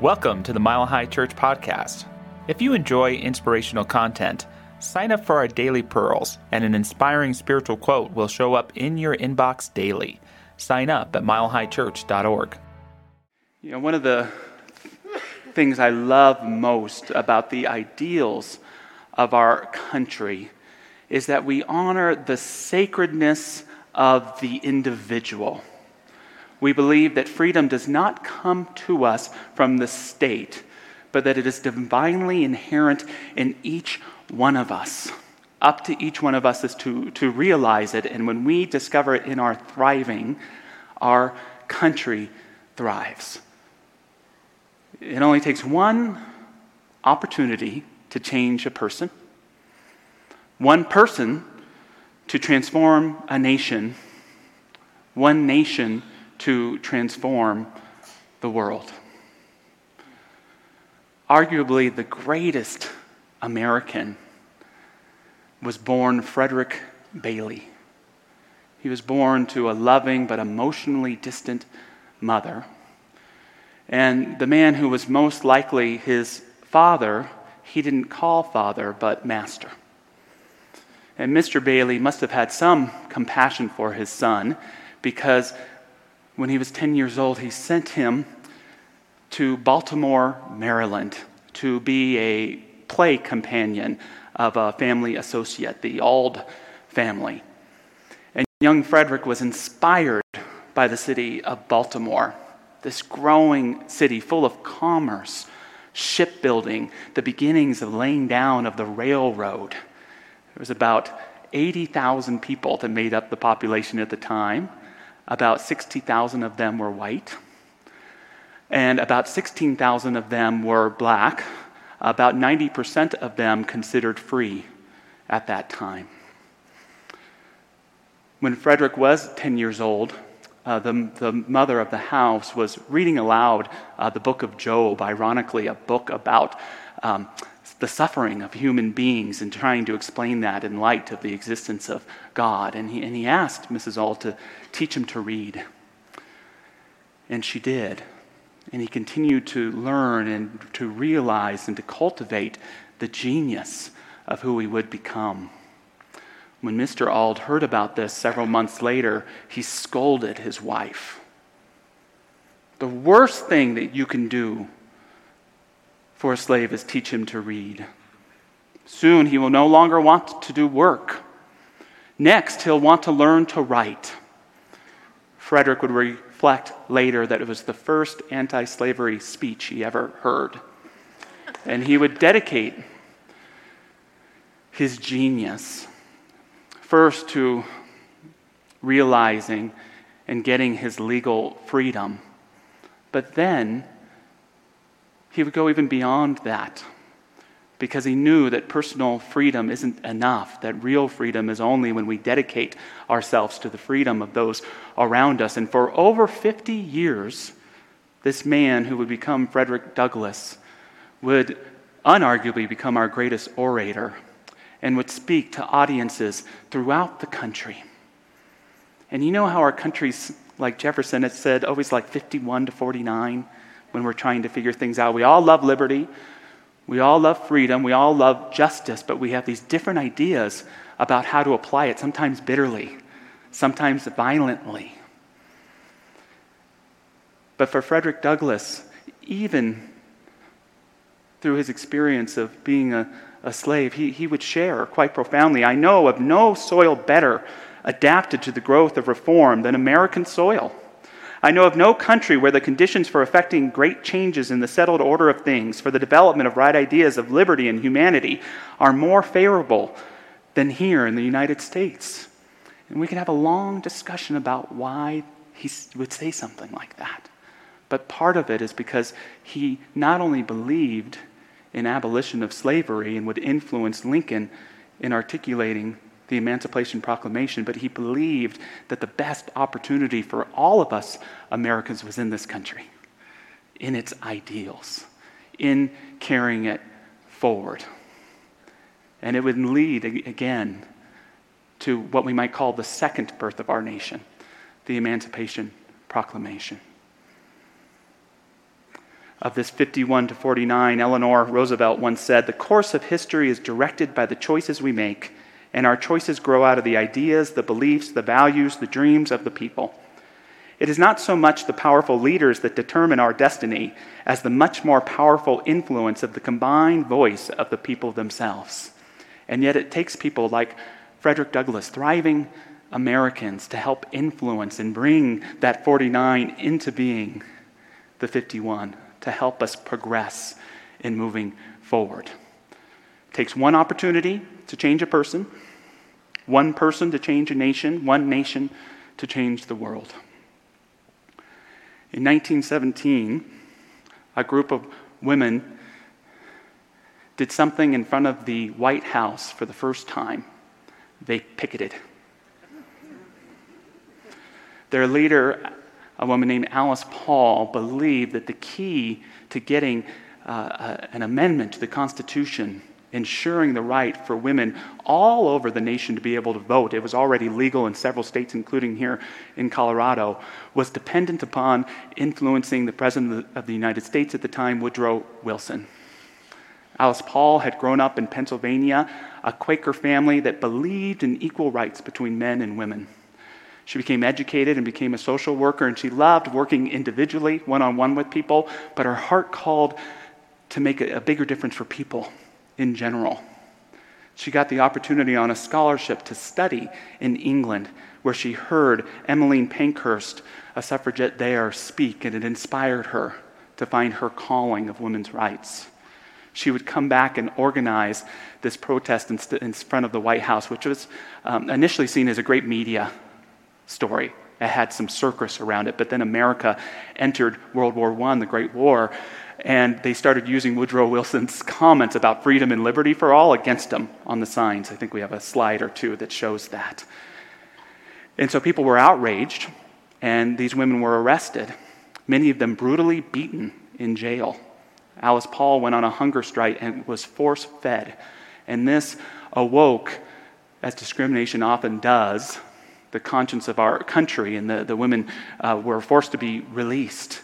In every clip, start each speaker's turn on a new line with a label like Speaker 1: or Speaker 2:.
Speaker 1: Welcome to the Mile High Church podcast. If you enjoy inspirational content, sign up for our daily pearls, and an inspiring spiritual quote will show up in your inbox daily. Sign up at milehighchurch.org.
Speaker 2: You know, one of the things I love most about the ideals of our country is that we honor the sacredness of the individual. We believe that freedom does not come to us from the state, but that it is divinely inherent in each one of us. Up to each one of us is to, to realize it, and when we discover it in our thriving, our country thrives. It only takes one opportunity to change a person, one person to transform a nation, one nation to transform the world. Arguably, the greatest American was born Frederick Bailey. He was born to a loving but emotionally distant mother. And the man who was most likely his father, he didn't call father, but master. And Mr. Bailey must have had some compassion for his son because when he was 10 years old, he sent him to Baltimore, Maryland, to be a play companion of a family associate, the Auld family. And young Frederick was inspired by the city of Baltimore, this growing city full of commerce, shipbuilding, the beginnings of laying down of the railroad. There was about 80,000 people that made up the population at the time. About 60,000 of them were white, and about 16,000 of them were black. About 90% of them considered free at that time. When Frederick was 10 years old, uh, the, the mother of the house was reading aloud uh, the book of Job, ironically, a book about um, the suffering of human beings and trying to explain that in light of the existence of God. And he, and he asked Mrs. Auld to teach him to read. And she did. And he continued to learn and to realize and to cultivate the genius of who he would become. When Mr. Auld heard about this several months later, he scolded his wife. The worst thing that you can do for a slave is teach him to read. Soon he will no longer want to do work. Next, he'll want to learn to write. Frederick would reflect later that it was the first anti slavery speech he ever heard. And he would dedicate his genius first to realizing and getting his legal freedom, but then he would go even beyond that because he knew that personal freedom isn't enough, that real freedom is only when we dedicate ourselves to the freedom of those around us. And for over 50 years, this man who would become Frederick Douglass would unarguably become our greatest orator and would speak to audiences throughout the country. And you know how our countries, like Jefferson had said, always like 51 to 49? When we're trying to figure things out. We all love liberty, we all love freedom, we all love justice, but we have these different ideas about how to apply it, sometimes bitterly, sometimes violently. But for Frederick Douglass, even through his experience of being a, a slave, he, he would share quite profoundly I know of no soil better adapted to the growth of reform than American soil. I know of no country where the conditions for effecting great changes in the settled order of things, for the development of right ideas of liberty and humanity, are more favorable than here in the United States. And we can have a long discussion about why he would say something like that. But part of it is because he not only believed in abolition of slavery and would influence Lincoln in articulating the Emancipation Proclamation, but he believed that the best opportunity for all of us Americans was in this country, in its ideals, in carrying it forward. And it would lead, again, to what we might call the second birth of our nation, the Emancipation Proclamation. of this 51 to 49, Eleanor Roosevelt once said, The course of history is directed by the choices we make, and our choices grow out of the ideas, the beliefs, the values, the dreams of the people. It is not so much the powerful leaders that determine our destiny as the much more powerful influence of the combined voice of the people themselves. And yet it takes people like Frederick Douglass, thriving Americans, to help influence and bring that 49 into being the 51 to help us progress in moving forward. It takes one opportunity to change a person, one person to change a nation, one nation to change the world. In 1917, a group of women did something in front of the White House for the first time. They picketed. Their leader, a woman named Alice Paul believed that the key to getting uh, uh, an amendment to the Constitution ensuring the right for women all over the nation to be able to vote, it was already legal in several states, including here in Colorado, was dependent upon influencing the President of the United States at the time, Woodrow Wilson. Alice Paul had grown up in Pennsylvania, a Quaker family that believed in equal rights between men and women. She became educated and became a social worker, and she loved working individually, one on one with people, but her heart called to make a, bigger difference for people in general. She got the opportunity on a scholarship to study in England, where she heard Emmeline Pankhurst, a suffragette there, speak, and it inspired her to find her calling of women's rights. She would come back and organize this protest in, st- in front of the White House, which was um, initially seen as a great media story. It had some circus around it, but then America entered World War I, the Great War, and they started using Woodrow Wilson's comments about freedom and liberty for all against him on the signs. I think we have a slide or two that shows that. And so people were outraged, and these women were arrested, many of them brutally beaten in jail. Alice Paul went on a hunger strike and was force fed. And this awoke, as discrimination often does, the conscience of our country, and the, the women uh, were forced to be released.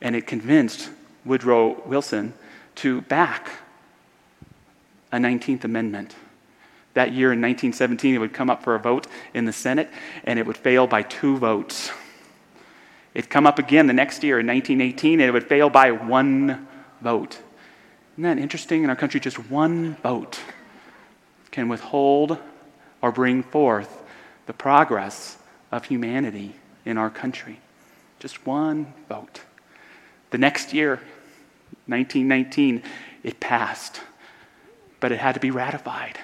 Speaker 2: And it convinced Woodrow Wilson to back a 19th Amendment. That year in 1917, it would come up for a vote in the Senate, and it would fail by two votes. It'd come up again the next year in 1918, and it would fail by one vote. Isn't that interesting? In our country, just one vote can withhold or bring forth the progress of humanity in our country. Just one vote. The next year, 1919, it passed, but it had to be ratified.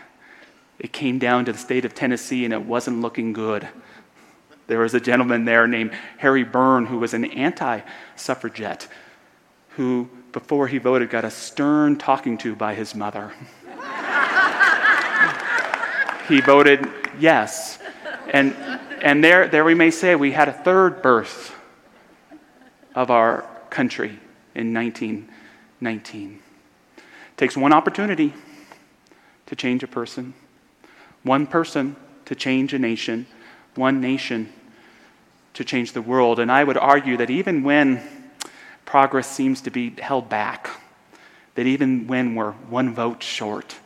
Speaker 2: It came down to the state of Tennessee and it wasn't looking good. There was a gentleman there named Harry Burn who was an anti suffragette who, before he voted, got a stern talking to by his mother. he voted yes and, and there, there we may say we had a third birth of our country in 1919. It takes one opportunity to change a person, one person to change a nation, one nation to change the world. And I would argue that even when progress seems to be held back, that even when we're one vote short,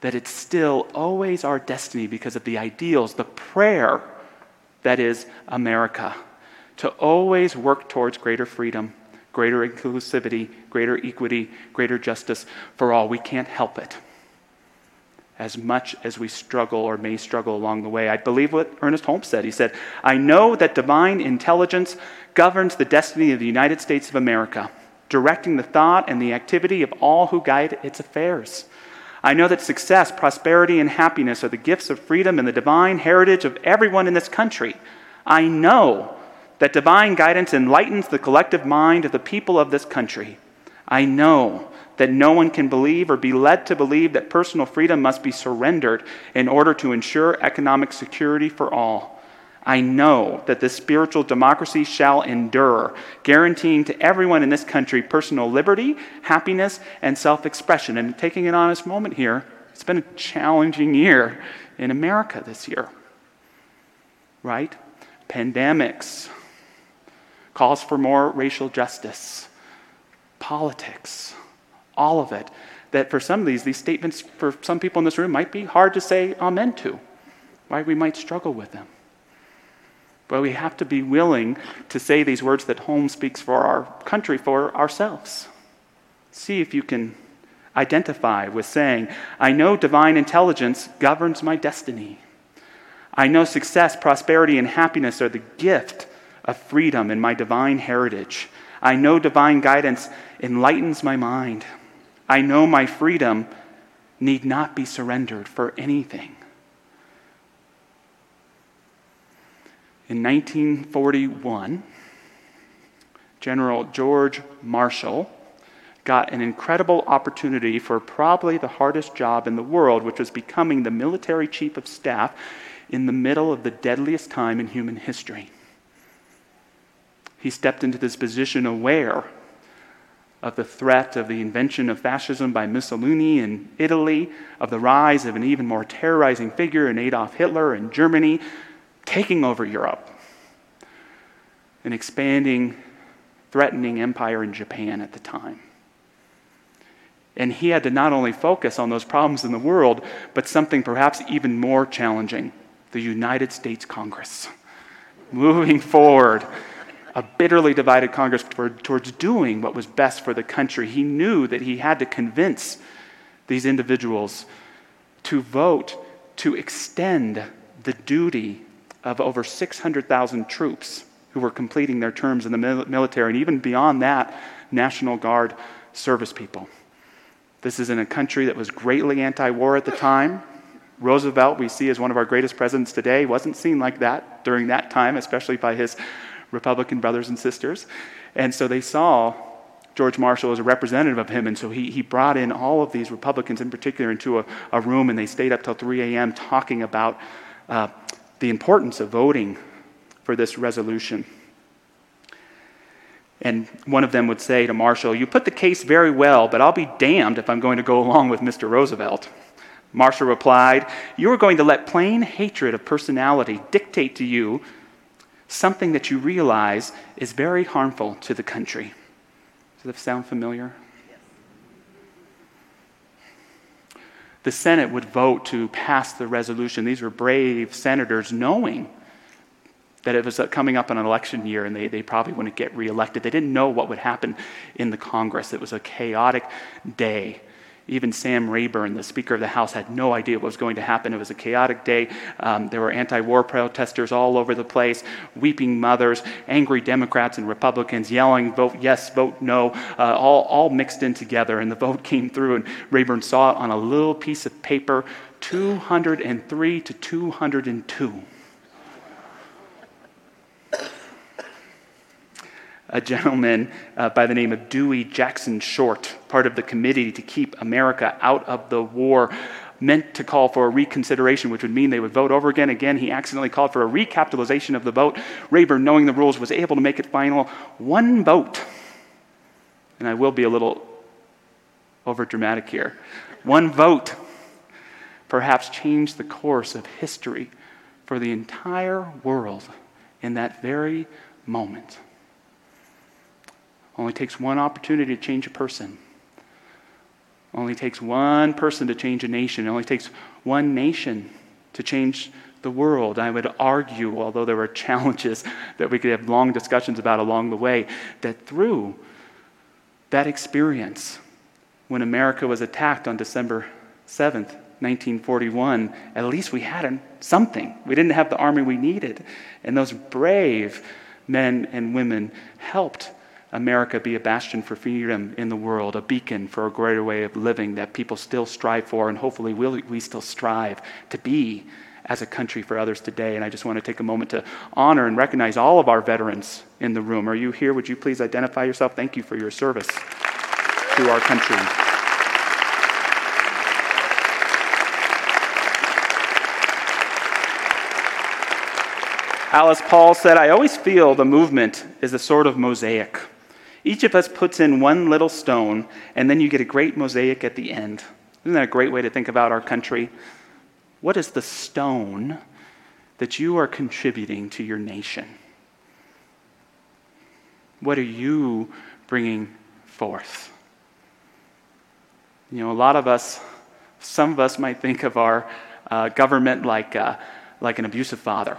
Speaker 2: that it's still always our destiny because of the ideals, the prayer that is America, to always work towards greater freedom, greater inclusivity, greater equity, greater justice for all. We can't help it. As much as we struggle or may struggle along the way. I believe what Ernest Holmes said. He said, I know that divine intelligence governs the destiny of the United States of America, directing the thought and the activity of all who guide its affairs. I know that success, prosperity, and happiness are the gifts of freedom and the divine heritage of everyone in this country. I know that divine guidance enlightens the collective mind of the people of this country. I know that no one can believe or be led to believe that personal freedom must be surrendered in order to ensure economic security for all. I know that this spiritual democracy shall endure, guaranteeing to everyone in this country personal liberty, happiness, and self expression. And taking an honest moment here, it's been a challenging year in America this year. Right? Pandemics, calls for more racial justice, politics, all of it. That for some of these, these statements for some people in this room might be hard to say amen to, right? We might struggle with them. But we have to be willing to say these words that Holmes speaks for our country, for ourselves. See if you can identify with saying, I know divine intelligence governs my destiny. I know success, prosperity, and happiness are the gift of freedom in my divine heritage. I know divine guidance enlightens my mind. I know my freedom need not be surrendered for anything. In 1941, General George Marshall got an incredible opportunity for probably the hardest job in the world, which was becoming the military chief of staff in the middle of the deadliest time in human history. He stepped into this position aware of the threat of the invention of fascism by Mussolini in Italy, of the rise of an even more terrorizing figure in Adolf Hitler in Germany, taking over Europe, an expanding, threatening empire in Japan at the time. And he had to not only focus on those problems in the world, but something perhaps even more challenging the United States Congress. Moving forward, a bitterly divided Congress towards doing what was best for the country. He knew that he had to convince these individuals to vote to extend the duty of over 600,000 troops who were completing their terms in the military, and even beyond that, National Guard service people. This is in a country that was greatly anti war at the time. Roosevelt, we see as one of our greatest presidents today, wasn't seen like that during that time, especially by his Republican brothers and sisters. And so they saw George Marshall as a representative of him. And so he, he brought in all of these Republicans in particular into a, a room, and they stayed up till 3 a.m. talking about uh, the importance of voting for this resolution. And one of them would say to Marshall, You put the case very well, but I'll be damned if I'm going to go along with Mr. Roosevelt. Marshall replied, You are going to let plain hatred of personality dictate to you something that you realize is very harmful to the country. Does that sound familiar? the Senate would vote to pass the resolution. These were brave senators knowing that it was uh, coming up on an election year and they, they probably wouldn't get reelected. They didn't know what would happen in the Congress. It was a chaotic day. Even Sam Rayburn, the Speaker of the House, had no idea what was going to happen. It was a chaotic day. Um, there were anti war protesters all over the place, weeping mothers, angry Democrats and Republicans yelling, vote yes, vote no, uh, all, all mixed in together. And the vote came through, and Rayburn saw it on a little piece of paper 203 to 202. A gentleman uh, by the name of Dewey Jackson Short, part of the committee to keep America out of the war, meant to call for a reconsideration, which would mean they would vote over again. Again, he accidentally called for a recapitulation of the vote. Rayburn, knowing the rules, was able to make it final one vote. And I will be a little over dramatic here. One vote perhaps changed the course of history for the entire world in that very moment. Only takes one opportunity to change a person. Only takes one person to change a nation. It only takes one nation to change the world. I would argue, although there were challenges that we could have long discussions about along the way, that through that experience, when America was attacked on December 7th, 1941, at least we had something. We didn't have the army we needed. And those brave men and women helped America be a bastion for freedom in the world, a beacon for a greater way of living that people still strive for, and hopefully will we still strive to be as a country for others today. And I just want to take a moment to honor and recognize all of our veterans in the room. Are you here? Would you please identify yourself? Thank you for your service to our country. Alice Paul said, I always feel the movement is a sort of mosaic. Each of us puts in one little stone, and then you get a great mosaic at the end. Isn't that a great way to think about our country? What is the stone that you are contributing to your nation? What are you bringing forth. You know, a lot of us, some of us might think of our uh, government like, uh, like an abusive father.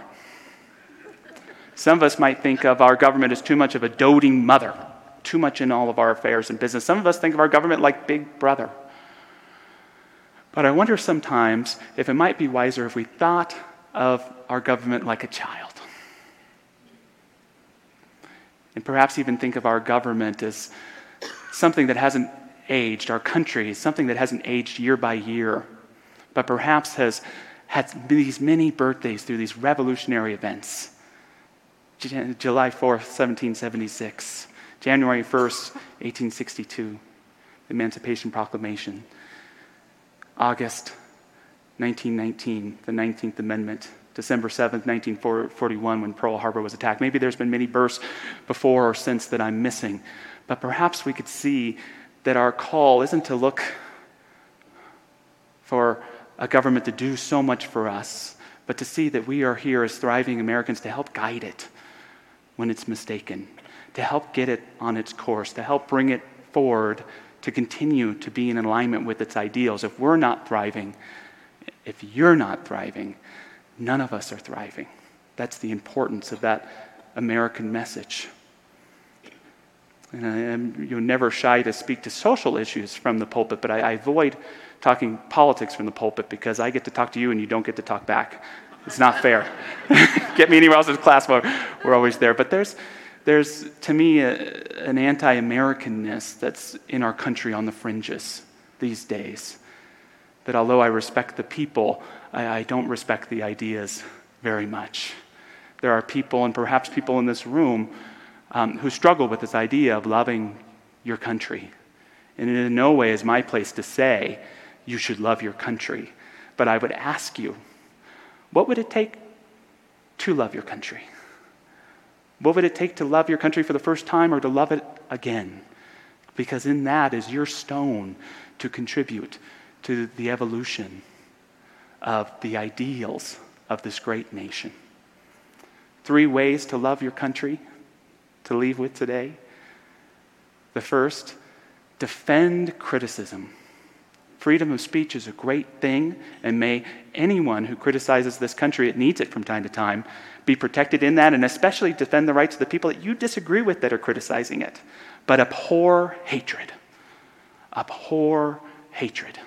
Speaker 2: Some of us might think of our government as too much of a doting mother, too much in all of our affairs and business. Some of us think of our government like big brother. But I wonder sometimes if it might be wiser if we thought of our government like a child. And perhaps even think of our government as something that hasn't aged, our country, is something that hasn't aged year by year, but perhaps has had these many birthdays through these revolutionary events. July 4th, 1776, January 1st, 1862, the Emancipation Proclamation, August 1919, the 19th Amendment, December 7th, 1941, when Pearl Harbor was attacked. Maybe there's been many births before or since that I'm missing, but perhaps we could see that our call isn't to look for a government to do so much for us, but to see that we are here as thriving Americans to help guide it when it's mistaken, to help get it on its course, to help bring it forward to continue to be in alignment with its ideals. If we're not thriving, if you're not thriving, none of us are thriving. That's the importance of that American message. And I am you're never shy to speak to social issues from the pulpit, but I, I avoid talking politics from the pulpit because I get to talk to you and you don't get to talk back. It's not fair. get me anywhere else in class, but we're always there. But there's, there's to me, a, an anti Americanness that's in our country on the fringes these days. That although I respect the people, I, I don't respect the ideas very much. There are people, and perhaps people in this room, um, who struggle with this idea of loving your country. And in no way is my place to say you should love your country. But I would ask you, what would it take to love your country? What would it take to love your country for the first time or to love it again? Because in that is your stone to contribute to the evolution of the ideals of this great nation. Three ways to love your country to leave with today. The first, defend criticism. Freedom of speech is a great thing, and may anyone who criticizes this country, it needs it from time to time, be protected in that, and especially defend the rights of the people that you disagree with that are criticizing it. But abhor hatred. Abhor hatred.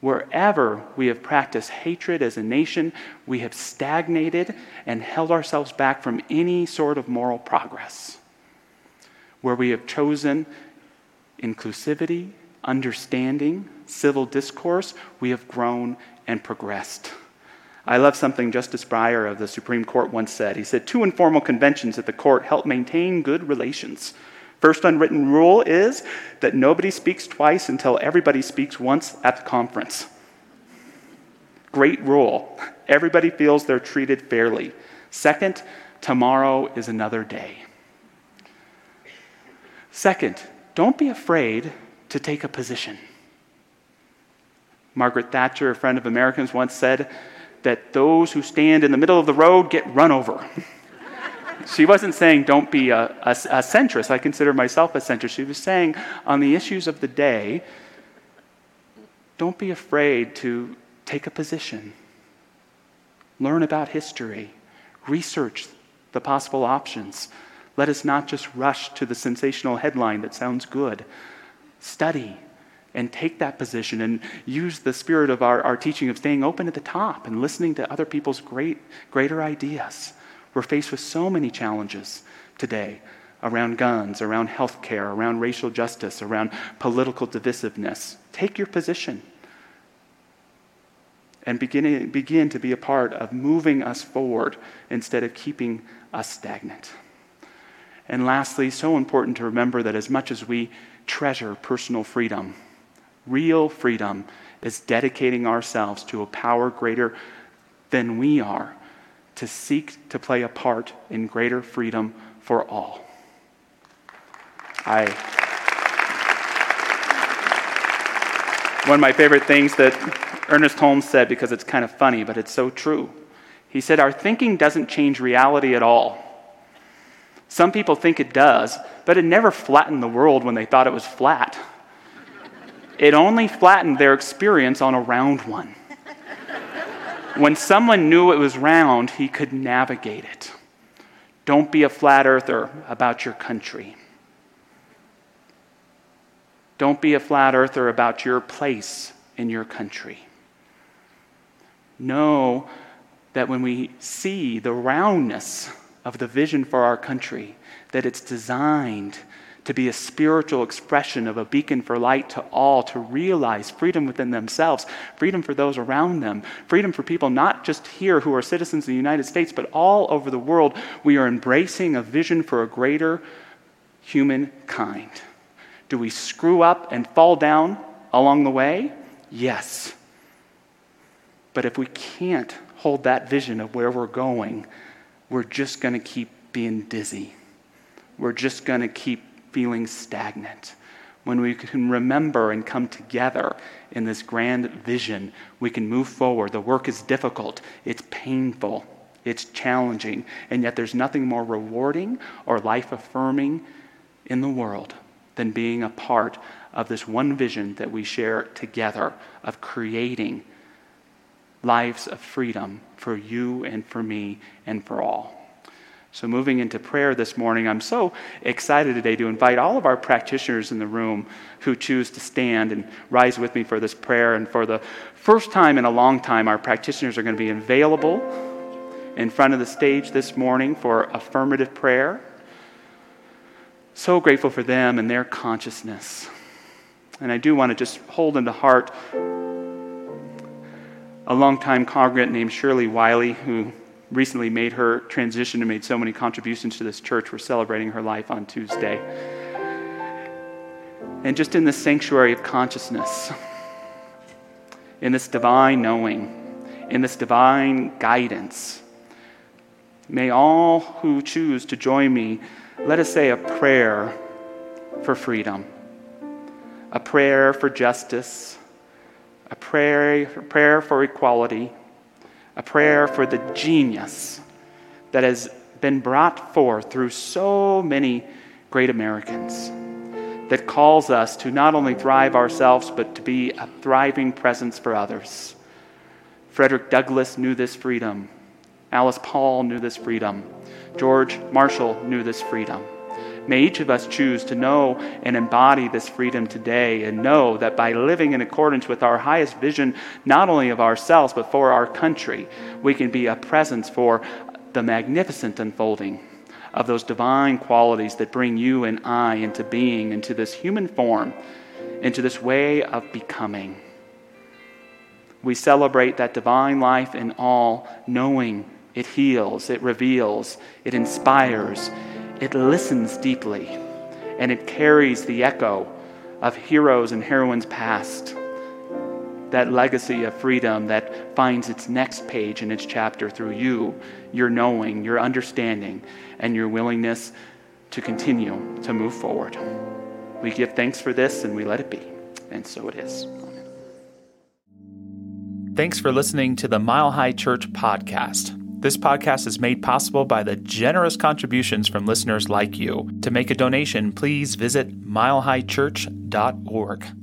Speaker 2: Wherever we have practiced hatred as a nation, we have stagnated and held ourselves back from any sort of moral progress. Where we have chosen inclusivity, understanding, civil discourse, we have grown and progressed. I love something Justice Breyer of the Supreme Court once said. He said, Two informal conventions at the court help maintain good relations. First unwritten rule is that nobody speaks twice until everybody speaks once at the conference. Great rule. Everybody feels they're treated fairly. Second, tomorrow is another day. Second, don't be afraid to take a position. Margaret Thatcher, a friend of Americans, once said that those who stand in the middle of the road get run over. she wasn't saying don't be a, a, a, centrist. I consider myself a centrist. She was saying on the issues of the day, don't be afraid to take a position, learn about history, research the possible options. Let us not just rush to the sensational headline that sounds good. Study and take that position and use the spirit of our, our teaching of staying open at the top and listening to other people's great, greater ideas. We're faced with so many challenges today around guns, around health care, around racial justice, around political divisiveness. Take your position and begin, begin to be a part of moving us forward instead of keeping us stagnant. And lastly, so important to remember that as much as we treasure personal freedom, real freedom is dedicating ourselves to a power greater than we are to seek to play a part in greater freedom for all. I one of my favorite things that Ernest Holmes said because it's kind of funny, but it's so true. He said, Our thinking doesn't change reality at all. Some people think it does, but it never flattened the world when they thought it was flat. It only flattened their experience on a round one. When someone knew it was round, he could navigate it. Don't be a flat earther about your country. Don't be a flat earther about your place in your country. Know that when we see the roundness of the vision for our country, that it's designed to be a spiritual expression of a beacon for light to all, to realize freedom within themselves, freedom for those around them, freedom for people not just here who are citizens of the United States, but all over the world. We are embracing a vision for a greater humankind. Do we screw up and fall down along the way? Yes. But if we can't hold that vision of where we're going, we're just going to keep being dizzy. We're just going to keep feeling stagnant. When we can remember and come together in this grand vision, we can move forward. The work is difficult, it's painful, it's challenging, and yet there's nothing more rewarding or life affirming in the world than being a part of this one vision that we share together of creating lives of freedom for you and for me and for all. So, moving into prayer this morning, I'm so excited today to invite all of our practitioners in the room who choose to stand and rise with me for this prayer. And for the first time in a long time, our practitioners are going to be available in front of the stage this morning for affirmative prayer. So grateful for them and their consciousness. And I do want to just hold into heart a longtime congregant named Shirley Wiley, who recently made her transition and made so many contributions to this church. We're celebrating her life on Tuesday. And just in this sanctuary of consciousness, in this divine knowing, in this divine guidance, may all who choose to join me let us say a prayer for freedom, a prayer for justice a prayer, a prayer for equality, a prayer for the genius that has been brought forth through so many great Americans that calls us to not only thrive ourselves, but to be a thriving presence for others. Frederick Douglass knew this freedom. Alice Paul knew this freedom. George Marshall knew this freedom. May each of us choose to know and embody this freedom today and know that by living in accordance with our highest vision, not only of ourselves, but for our country, we can be a presence for the magnificent unfolding of those divine qualities that bring you and I into being, into this human form, into this way of becoming. We celebrate that divine life in all, knowing it heals, it reveals, it inspires, it listens deeply and it carries the echo of heroes and heroines past. That legacy of freedom that finds its next page in its chapter through you, your knowing, your understanding, and your willingness to continue to move forward. We give thanks for this and we let it be. And so it is.
Speaker 1: Thanks for listening to the Mile High Church podcast. This podcast is made possible by the generous contributions from listeners like you. To make a donation, please visit milehighchurch.org.